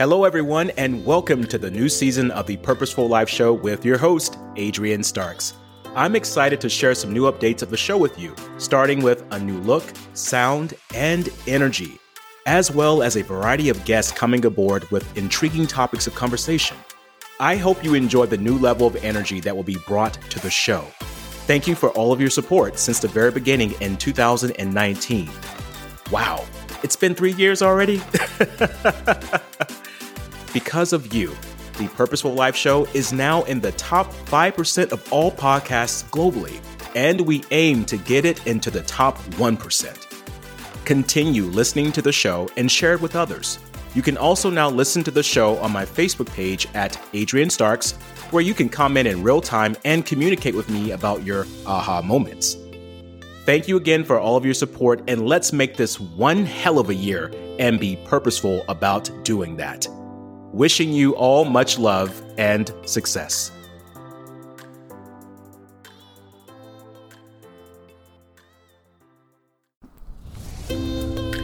Hello, everyone, and welcome to the new season of the Purposeful Life Show with your host, Adrian Starks. I'm excited to share some new updates of the show with you, starting with a new look, sound, and energy, as well as a variety of guests coming aboard with intriguing topics of conversation. I hope you enjoy the new level of energy that will be brought to the show. Thank you for all of your support since the very beginning in 2019. Wow, it's been three years already? because of you, the Purposeful Life Show is now in the top 5% of all podcasts globally, and we aim to get it into the top 1%. Continue listening to the show and share it with others. You can also now listen to the show on my Facebook page at Adrian Starks, where you can comment in real time and communicate with me about your aha moments. Thank you again for all of your support, and let's make this one hell of a year and be purposeful about doing that. Wishing you all much love and success.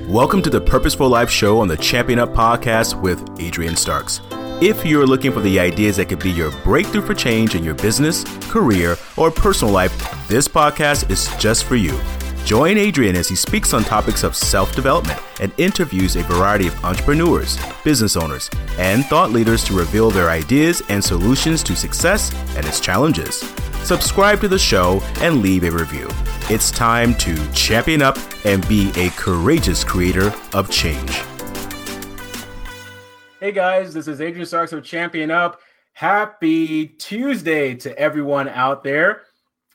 Welcome to the Purposeful Life Show on the Champion Up podcast with Adrian Starks. If you're looking for the ideas that could be your breakthrough for change in your business, career, or personal life, this podcast is just for you. Join Adrian as he speaks on topics of self development and interviews a variety of entrepreneurs, business owners, and thought leaders to reveal their ideas and solutions to success and its challenges. Subscribe to the show and leave a review. It's time to champion up and be a courageous creator of change. Hey guys, this is Adrian Starks of Champion Up. Happy Tuesday to everyone out there.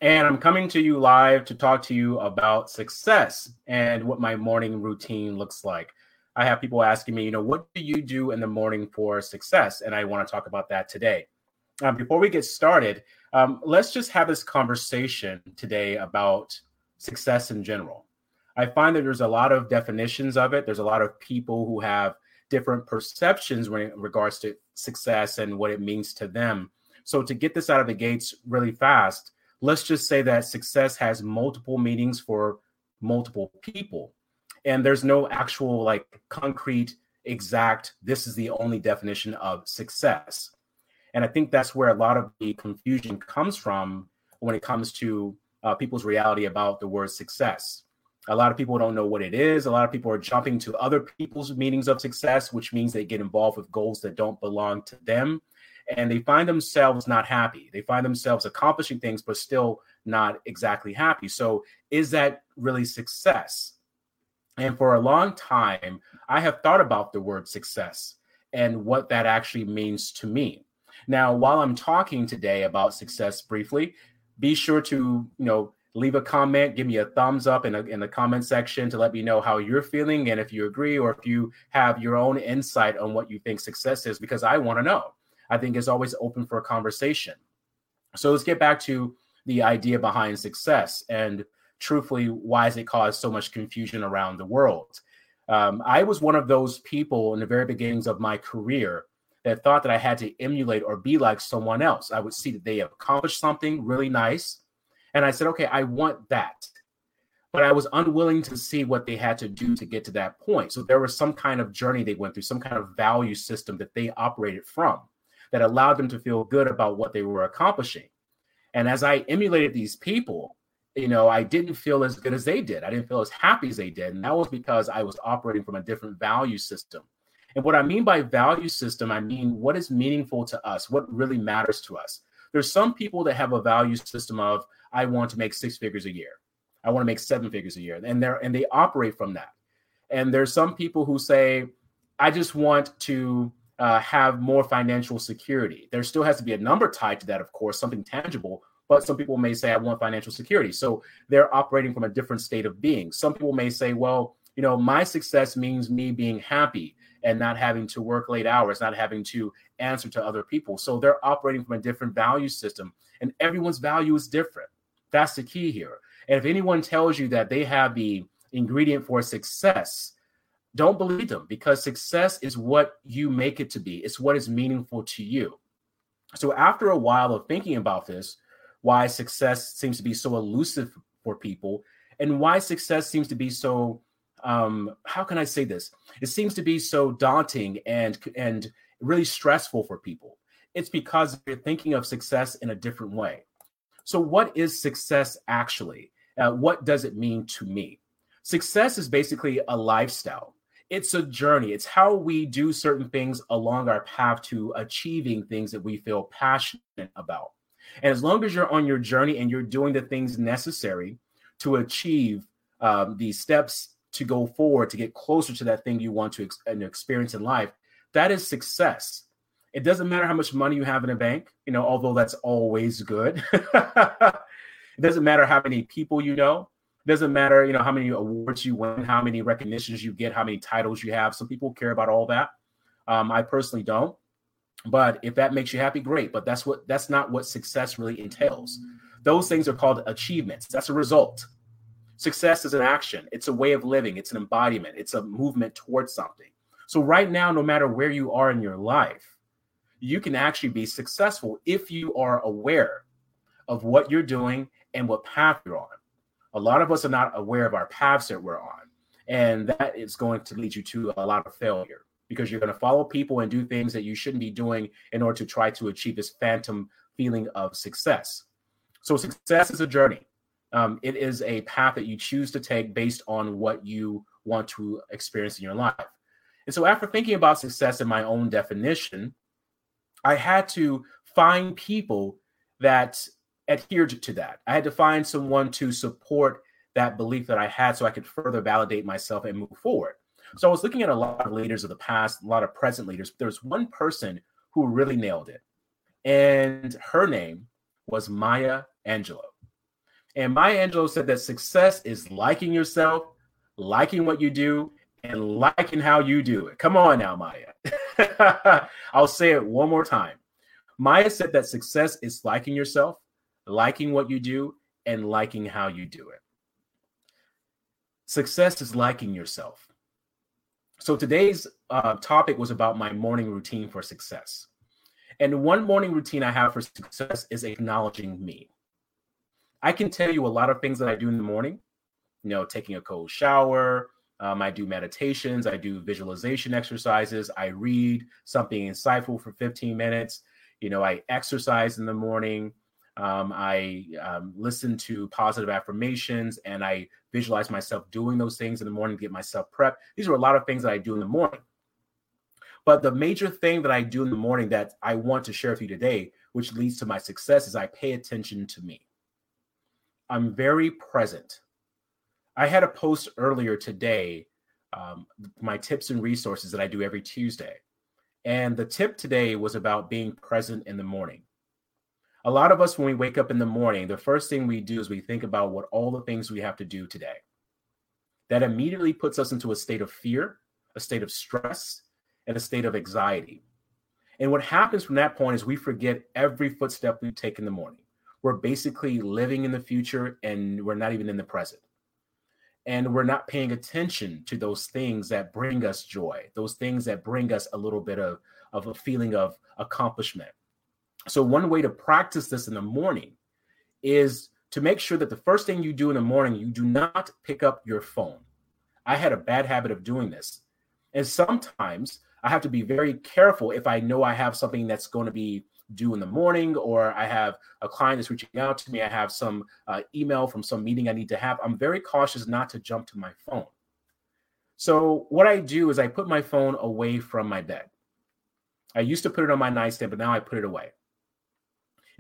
And I'm coming to you live to talk to you about success and what my morning routine looks like. I have people asking me, you know, what do you do in the morning for success? And I want to talk about that today. Um, before we get started, um, let's just have this conversation today about success in general. I find that there's a lot of definitions of it. There's a lot of people who have different perceptions when in regards to success and what it means to them. So to get this out of the gates really fast, let's just say that success has multiple meanings for multiple people. And there's no actual like concrete exact this is the only definition of success. And i think that's where a lot of the confusion comes from when it comes to uh, people's reality about the word success. A lot of people don't know what it is. A lot of people are jumping to other people's meanings of success which means they get involved with goals that don't belong to them and they find themselves not happy. They find themselves accomplishing things, but still not exactly happy. So, is that really success? And for a long time, I have thought about the word success and what that actually means to me. Now, while I'm talking today about success briefly, be sure to, you know, leave a comment, give me a thumbs up in, a, in the comment section to let me know how you're feeling and if you agree or if you have your own insight on what you think success is, because I want to know. I think is always open for a conversation. So let's get back to the idea behind success and truthfully, why has it caused so much confusion around the world? Um, I was one of those people in the very beginnings of my career that thought that I had to emulate or be like someone else. I would see that they have accomplished something really nice. And I said, okay, I want that. But I was unwilling to see what they had to do to get to that point. So there was some kind of journey they went through, some kind of value system that they operated from that allowed them to feel good about what they were accomplishing. And as I emulated these people, you know, I didn't feel as good as they did. I didn't feel as happy as they did. And that was because I was operating from a different value system. And what I mean by value system, I mean what is meaningful to us, what really matters to us. There's some people that have a value system of I want to make six figures a year. I want to make seven figures a year. And they're and they operate from that. And there's some people who say, I just want to uh, have more financial security. There still has to be a number tied to that, of course, something tangible. But some people may say, I want financial security. So they're operating from a different state of being. Some people may say, well, you know, my success means me being happy and not having to work late hours, not having to answer to other people. So they're operating from a different value system, and everyone's value is different. That's the key here. And if anyone tells you that they have the ingredient for success, don't believe them because success is what you make it to be. It's what is meaningful to you. So after a while of thinking about this, why success seems to be so elusive for people and why success seems to be so um, how can I say this? It seems to be so daunting and and really stressful for people. It's because they're thinking of success in a different way. So, what is success actually? Uh, what does it mean to me? Success is basically a lifestyle. It's a journey. It's how we do certain things along our path to achieving things that we feel passionate about. And as long as you're on your journey and you're doing the things necessary to achieve um, these steps to go forward to get closer to that thing you want to ex- experience in life, that is success. It doesn't matter how much money you have in a bank, you know, although that's always good. it doesn't matter how many people you know. Doesn't matter, you know, how many awards you win, how many recognitions you get, how many titles you have. Some people care about all that. Um, I personally don't. But if that makes you happy, great. But that's what that's not what success really entails. Those things are called achievements. That's a result. Success is an action, it's a way of living, it's an embodiment, it's a movement towards something. So, right now, no matter where you are in your life, you can actually be successful if you are aware of what you're doing and what path you're on. A lot of us are not aware of our paths that we're on, and that is going to lead you to a lot of failure because you're going to follow people and do things that you shouldn't be doing in order to try to achieve this phantom feeling of success. So, success is a journey. Um, it is a path that you choose to take based on what you want to experience in your life. And so, after thinking about success in my own definition, I had to find people that adhered to that. I had to find someone to support that belief that I had so I could further validate myself and move forward. So, I was looking at a lot of leaders of the past, a lot of present leaders. But There was one person who really nailed it, and her name was Maya Angelou. And Maya Angelou said that success is liking yourself, liking what you do, and liking how you do it. Come on now, Maya. I'll say it one more time. Maya said that success is liking yourself, liking what you do, and liking how you do it. Success is liking yourself. So today's uh, topic was about my morning routine for success. And one morning routine I have for success is acknowledging me. I can tell you a lot of things that I do in the morning, you know, taking a cold shower. Um, I do meditations. I do visualization exercises. I read something insightful for 15 minutes. You know, I exercise in the morning. Um, I um, listen to positive affirmations and I visualize myself doing those things in the morning to get myself prepped. These are a lot of things that I do in the morning. But the major thing that I do in the morning that I want to share with you today, which leads to my success, is I pay attention to me. I'm very present. I had a post earlier today, um, my tips and resources that I do every Tuesday. And the tip today was about being present in the morning. A lot of us, when we wake up in the morning, the first thing we do is we think about what all the things we have to do today. That immediately puts us into a state of fear, a state of stress, and a state of anxiety. And what happens from that point is we forget every footstep we take in the morning we're basically living in the future and we're not even in the present. And we're not paying attention to those things that bring us joy, those things that bring us a little bit of, of a feeling of accomplishment. So, one way to practice this in the morning is to make sure that the first thing you do in the morning, you do not pick up your phone. I had a bad habit of doing this. And sometimes I have to be very careful if I know I have something that's going to be due in the morning, or I have a client that's reaching out to me, I have some uh, email from some meeting I need to have, I'm very cautious not to jump to my phone. So, what I do is I put my phone away from my bed. I used to put it on my nightstand, but now I put it away.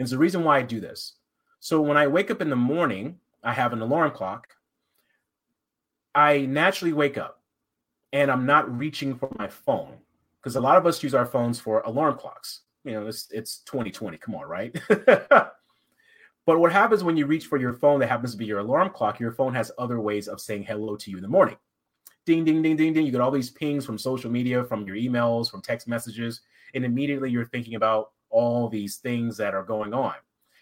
And it's the reason why I do this. So, when I wake up in the morning, I have an alarm clock. I naturally wake up and I'm not reaching for my phone because a lot of us use our phones for alarm clocks you know, it's it's 2020. Come on, right? but what happens when you reach for your phone that happens to be your alarm clock? Your phone has other ways of saying hello to you in the morning. Ding, ding, ding, ding, ding. You get all these pings from social media, from your emails, from text messages, and immediately you're thinking about all these things that are going on.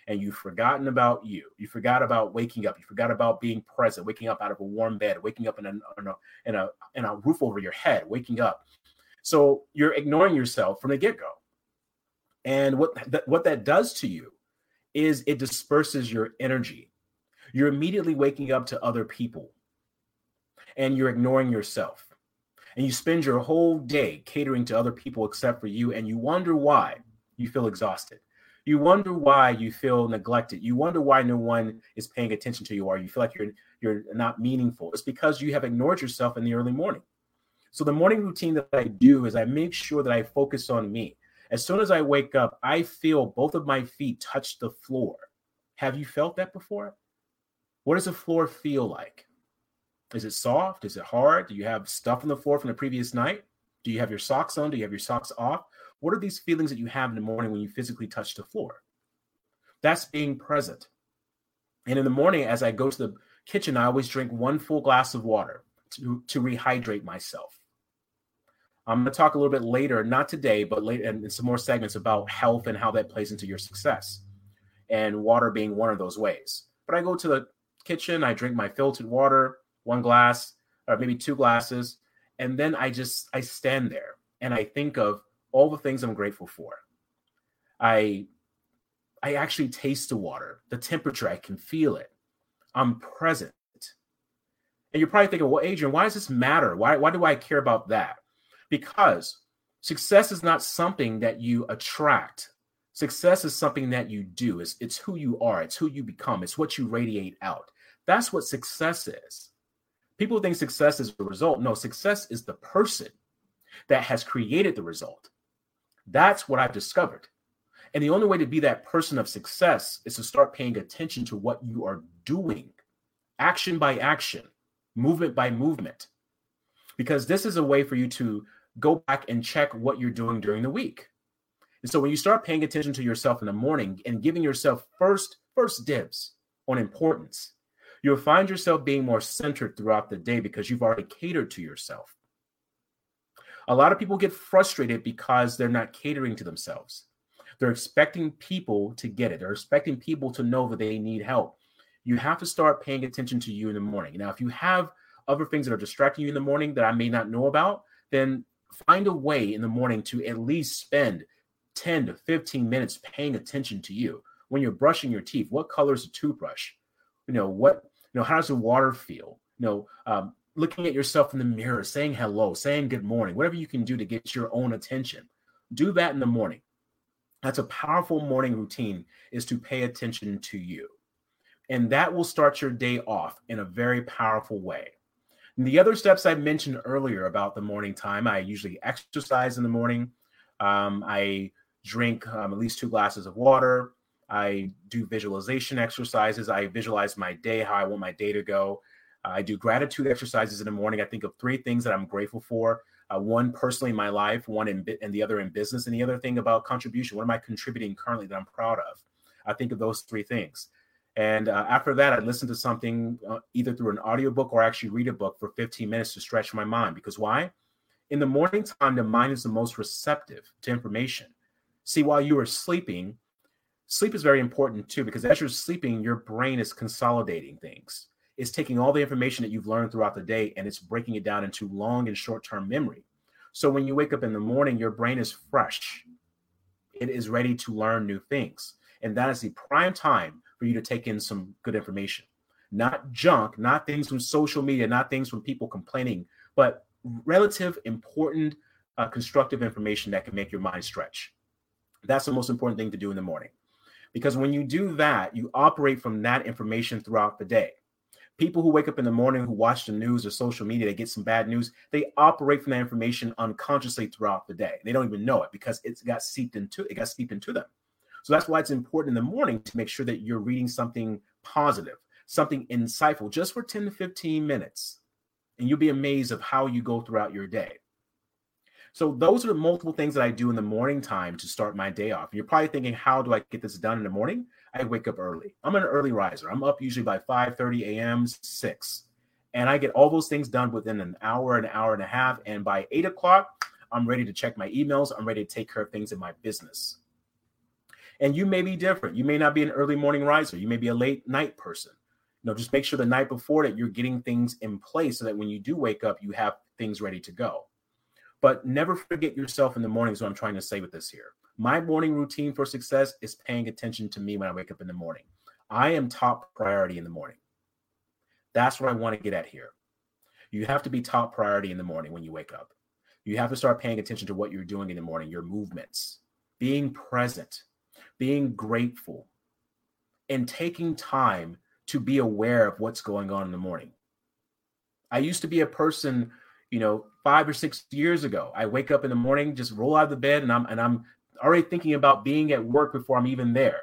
And you've forgotten about you. You forgot about waking up. You forgot about being present, waking up out of a warm bed, waking up in a, in a, in a, in a roof over your head, waking up. So you're ignoring yourself from the get go and what that, what that does to you is it disperses your energy. You're immediately waking up to other people. and you're ignoring yourself. And you spend your whole day catering to other people except for you, and you wonder why you feel exhausted. You wonder why you feel neglected. You wonder why no one is paying attention to you, or you feel like you're you're not meaningful. It's because you have ignored yourself in the early morning. So the morning routine that I do is I make sure that I focus on me. As soon as I wake up, I feel both of my feet touch the floor. Have you felt that before? What does the floor feel like? Is it soft? Is it hard? Do you have stuff on the floor from the previous night? Do you have your socks on? Do you have your socks off? What are these feelings that you have in the morning when you physically touch the floor? That's being present. And in the morning, as I go to the kitchen, I always drink one full glass of water to, to rehydrate myself. I'm going to talk a little bit later, not today, but later in some more segments about health and how that plays into your success, and water being one of those ways. But I go to the kitchen, I drink my filtered water, one glass or maybe two glasses, and then I just I stand there and I think of all the things I'm grateful for. I I actually taste the water, the temperature, I can feel it. I'm present. And you're probably thinking, well, Adrian, why does this matter? Why, why do I care about that? Because success is not something that you attract. Success is something that you do. It's, it's who you are, it's who you become, it's what you radiate out. That's what success is. People think success is the result. No, success is the person that has created the result. That's what I've discovered. And the only way to be that person of success is to start paying attention to what you are doing, action by action, movement by movement. Because this is a way for you to go back and check what you're doing during the week. And so when you start paying attention to yourself in the morning and giving yourself first first dibs on importance, you'll find yourself being more centered throughout the day because you've already catered to yourself. A lot of people get frustrated because they're not catering to themselves. They're expecting people to get it. They're expecting people to know that they need help. You have to start paying attention to you in the morning. Now, if you have other things that are distracting you in the morning that I may not know about, then find a way in the morning to at least spend 10 to 15 minutes paying attention to you. When you're brushing your teeth, what color is the toothbrush? You know, what, you know, how does the water feel? You know, um, looking at yourself in the mirror, saying hello, saying good morning, whatever you can do to get your own attention. Do that in the morning. That's a powerful morning routine is to pay attention to you. And that will start your day off in a very powerful way. And the other steps I mentioned earlier about the morning time, I usually exercise in the morning. Um, I drink um, at least two glasses of water. I do visualization exercises. I visualize my day, how I want my day to go. I do gratitude exercises in the morning. I think of three things that I'm grateful for uh, one personally in my life, one in and the other in business, and the other thing about contribution. What am I contributing currently that I'm proud of? I think of those three things. And uh, after that, I listen to something uh, either through an audiobook or actually read a book for 15 minutes to stretch my mind. Because why? In the morning time, the mind is the most receptive to information. See, while you are sleeping, sleep is very important too, because as you're sleeping, your brain is consolidating things is taking all the information that you've learned throughout the day and it's breaking it down into long and short term memory. So when you wake up in the morning, your brain is fresh. It is ready to learn new things. And that is the prime time for you to take in some good information. Not junk, not things from social media, not things from people complaining, but relative, important, uh, constructive information that can make your mind stretch. That's the most important thing to do in the morning. Because when you do that, you operate from that information throughout the day people who wake up in the morning who watch the news or social media they get some bad news they operate from that information unconsciously throughout the day they don't even know it because it's got seeped into it got seeped into them so that's why it's important in the morning to make sure that you're reading something positive something insightful just for 10 to 15 minutes and you'll be amazed of how you go throughout your day so those are the multiple things that I do in the morning time to start my day off. You're probably thinking, how do I get this done in the morning? I wake up early. I'm an early riser. I'm up usually by 5 30 a.m., 6. And I get all those things done within an hour, an hour and a half. And by 8 o'clock, I'm ready to check my emails. I'm ready to take care of things in my business. And you may be different. You may not be an early morning riser. You may be a late night person. You know, just make sure the night before that you're getting things in place so that when you do wake up, you have things ready to go. But never forget yourself in the morning. Is what I'm trying to say with this here. My morning routine for success is paying attention to me when I wake up in the morning. I am top priority in the morning. That's what I want to get at here. You have to be top priority in the morning when you wake up. You have to start paying attention to what you're doing in the morning, your movements, being present, being grateful, and taking time to be aware of what's going on in the morning. I used to be a person, you know, five or six years ago. I wake up in the morning, just roll out of the bed, and I'm and I'm already thinking about being at work before I'm even there.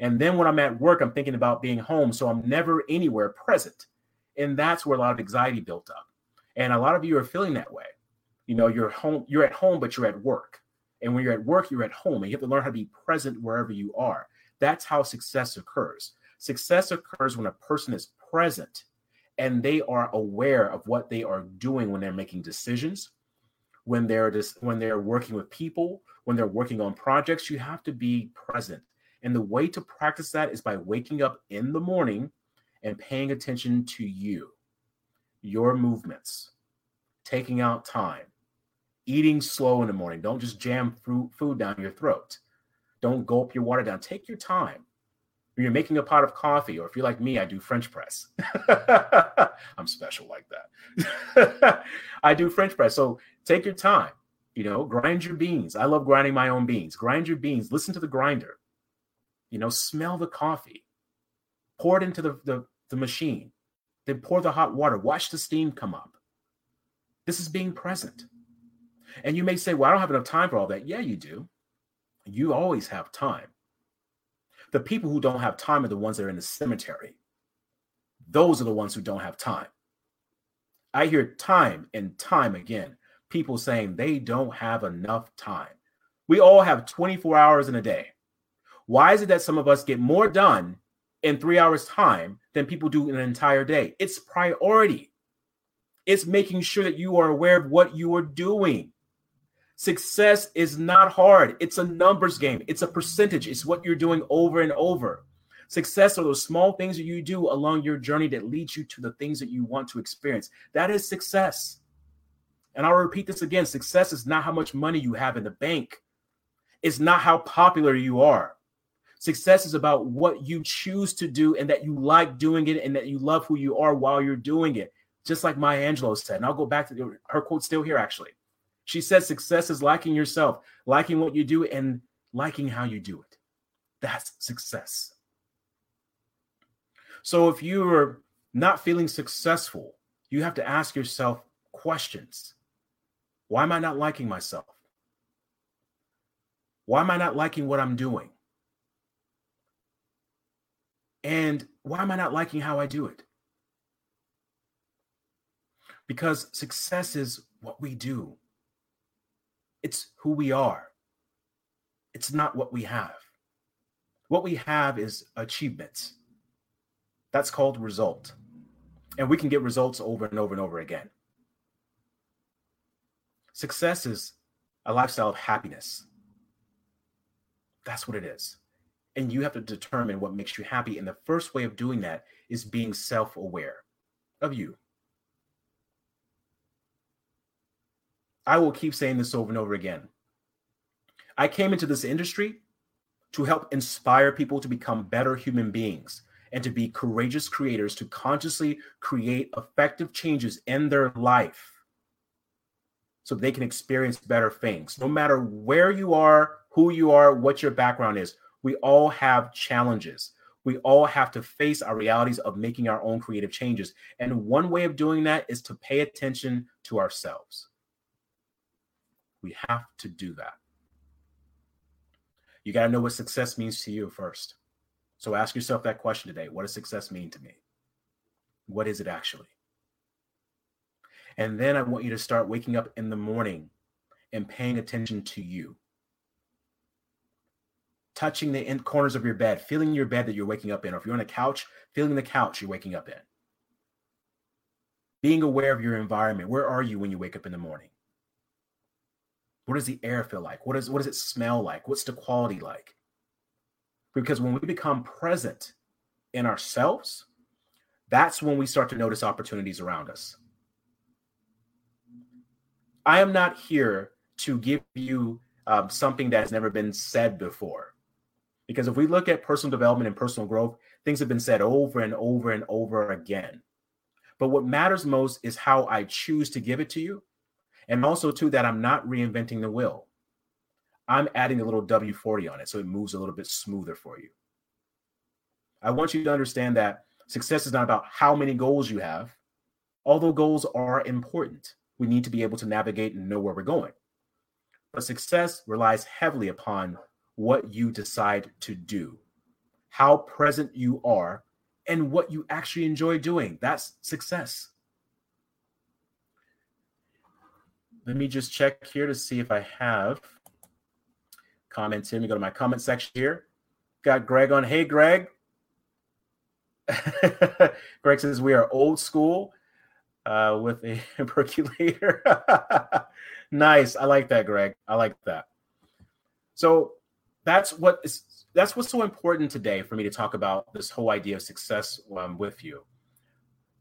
And then when I'm at work, I'm thinking about being home. So I'm never anywhere present. And that's where a lot of anxiety built up. And a lot of you are feeling that way. You know, you're home, you're at home, but you're at work. And when you're at work, you're at home. And you have to learn how to be present wherever you are. That's how success occurs. Success occurs when a person is present and they are aware of what they are doing when they're making decisions, when they're just when they're working with people, when they're working on projects. You have to be present. And the way to practice that is by waking up in the morning and paying attention to you, your movements, taking out time, eating slow in the morning. Don't just jam fruit, food down your throat. Don't gulp your water down. Take your time. You're making a pot of coffee, or if you're like me, I do French press. I'm special like that. I do French press. So take your time. You know, grind your beans. I love grinding my own beans. Grind your beans. Listen to the grinder. You know, smell the coffee. Pour it into the, the, the machine. Then pour the hot water. Watch the steam come up. This is being present. And you may say, well, I don't have enough time for all that. Yeah, you do. You always have time. The people who don't have time are the ones that are in the cemetery. Those are the ones who don't have time. I hear time and time again people saying they don't have enough time. We all have 24 hours in a day. Why is it that some of us get more done in three hours' time than people do in an entire day? It's priority. It's making sure that you are aware of what you are doing. Success is not hard. It's a numbers game. It's a percentage. It's what you're doing over and over. Success are those small things that you do along your journey that leads you to the things that you want to experience. That is success. And I'll repeat this again success is not how much money you have in the bank, it's not how popular you are. Success is about what you choose to do and that you like doing it and that you love who you are while you're doing it. Just like Maya Angelou said. And I'll go back to the, her quote still here, actually. She says success is liking yourself, liking what you do, and liking how you do it. That's success. So if you're not feeling successful, you have to ask yourself questions. Why am I not liking myself? Why am I not liking what I'm doing? And why am I not liking how I do it? Because success is what we do, it's who we are. It's not what we have. What we have is achievements. That's called result. And we can get results over and over and over again. Success is a lifestyle of happiness. That's what it is. And you have to determine what makes you happy. And the first way of doing that is being self aware of you. I will keep saying this over and over again. I came into this industry to help inspire people to become better human beings and to be courageous creators to consciously create effective changes in their life so they can experience better things. No matter where you are, who you are, what your background is, we all have challenges. We all have to face our realities of making our own creative changes. And one way of doing that is to pay attention to ourselves. We have to do that. You got to know what success means to you first. So ask yourself that question today What does success mean to me? What is it actually? And then I want you to start waking up in the morning and paying attention to you. Touching the end corners of your bed, feeling your bed that you're waking up in, or if you're on a couch, feeling the couch you're waking up in. Being aware of your environment. Where are you when you wake up in the morning? What does the air feel like? What, is, what does it smell like? What's the quality like? Because when we become present in ourselves, that's when we start to notice opportunities around us. I am not here to give you um, something that has never been said before. Because if we look at personal development and personal growth, things have been said over and over and over again. But what matters most is how I choose to give it to you. And also, too, that I'm not reinventing the wheel. I'm adding a little WD-40 on it so it moves a little bit smoother for you. I want you to understand that success is not about how many goals you have, although goals are important. We need to be able to navigate and know where we're going. But success relies heavily upon what you decide to do, how present you are, and what you actually enjoy doing. That's success. Let me just check here to see if I have comments here. Let me go to my comment section here. Got Greg on. Hey, Greg. Greg says we are old school uh, with a percolator. nice. I like that, Greg. I like that. So that's what is that's what's so important today for me to talk about this whole idea of success um, with you.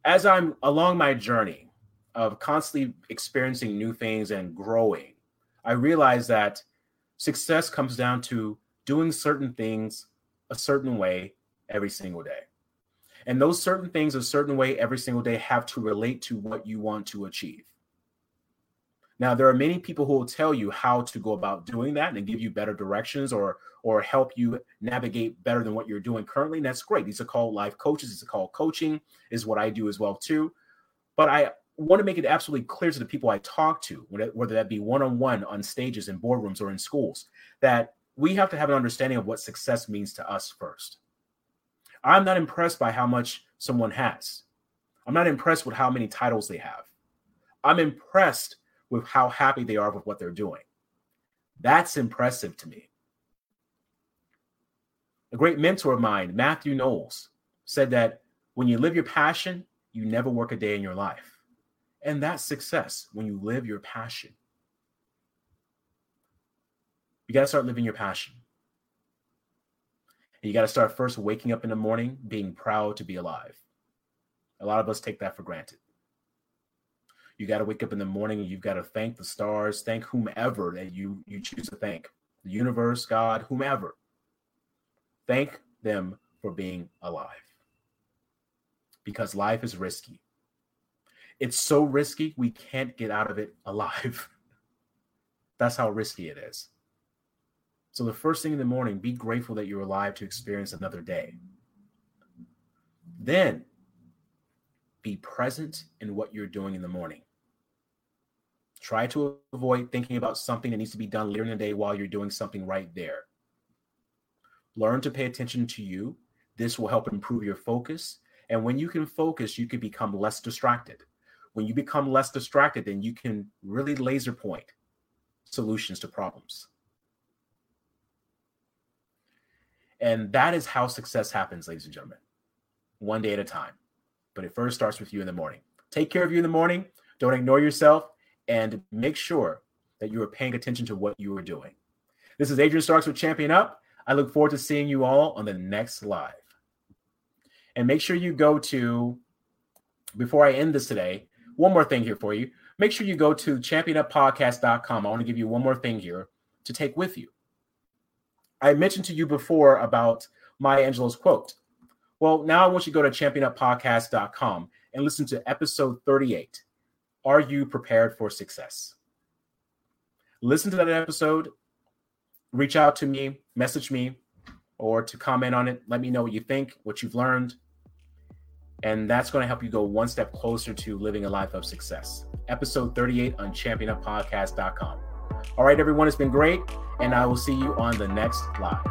As I'm along my journey of constantly experiencing new things and growing, I realized that success comes down to doing certain things a certain way every single day. And those certain things a certain way every single day have to relate to what you want to achieve. Now, there are many people who will tell you how to go about doing that and give you better directions or or help you navigate better than what you're doing currently. And that's great. These are called life coaches. These are called coaching, is what I do as well too. But I want to make it absolutely clear to the people I talk to, whether that be one-on-one on stages in boardrooms or in schools, that we have to have an understanding of what success means to us first. I'm not impressed by how much someone has. I'm not impressed with how many titles they have. I'm impressed with how happy they are with what they're doing. That's impressive to me. A great mentor of mine, Matthew Knowles, said that when you live your passion, you never work a day in your life. And that's success when you live your passion. You got to start living your passion. And you got to start first waking up in the morning being proud to be alive. A lot of us take that for granted. You got to wake up in the morning and you've got to thank the stars, thank whomever that you you choose to thank, the universe, God, whomever. Thank them for being alive. Because life is risky. It's so risky we can't get out of it alive. That's how risky it is. So the first thing in the morning, be grateful that you're alive to experience another day. Then be present in what you're doing in the morning. Try to avoid thinking about something that needs to be done later in the day while you're doing something right there. Learn to pay attention to you. This will help improve your focus. And when you can focus, you can become less distracted. When you become less distracted, then you can really laser point solutions to problems. And that is how success happens, ladies and gentlemen, one day at a time. But it first starts with you in the morning. Take care of you in the morning. Don't ignore yourself and make sure that you are paying attention to what you are doing. This is Adrian Starks with Champion Up. I look forward to seeing you all on the next live. And make sure you go to, before I end this today, one more thing here for you. Make sure you go to championuppodcast.com. I want to give you one more thing here to take with you. I mentioned to you before about Maya Angelou's quote. Well, now I want you to go to championuppodcast.com and listen to episode 38 are you prepared for success? Listen to that episode, reach out to me, message me, or to comment on it. Let me know what you think, what you've learned. And that's going to help you go one step closer to living a life of success. Episode 38 on championuppodcast.com. All right, everyone, it's been great. And I will see you on the next live.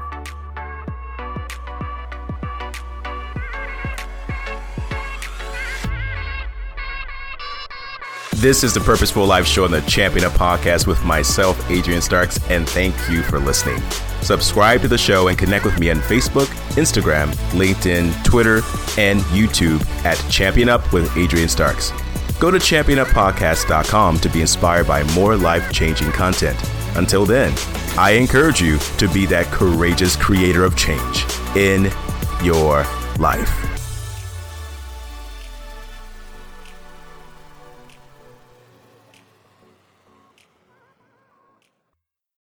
This is the Purposeful Life Show on the Champion Up podcast with myself, Adrian Starks, and thank you for listening. Subscribe to the show and connect with me on Facebook, Instagram, LinkedIn, Twitter, and YouTube at Champion Up with Adrian Starks. Go to championuppodcast.com to be inspired by more life changing content. Until then, I encourage you to be that courageous creator of change in your life.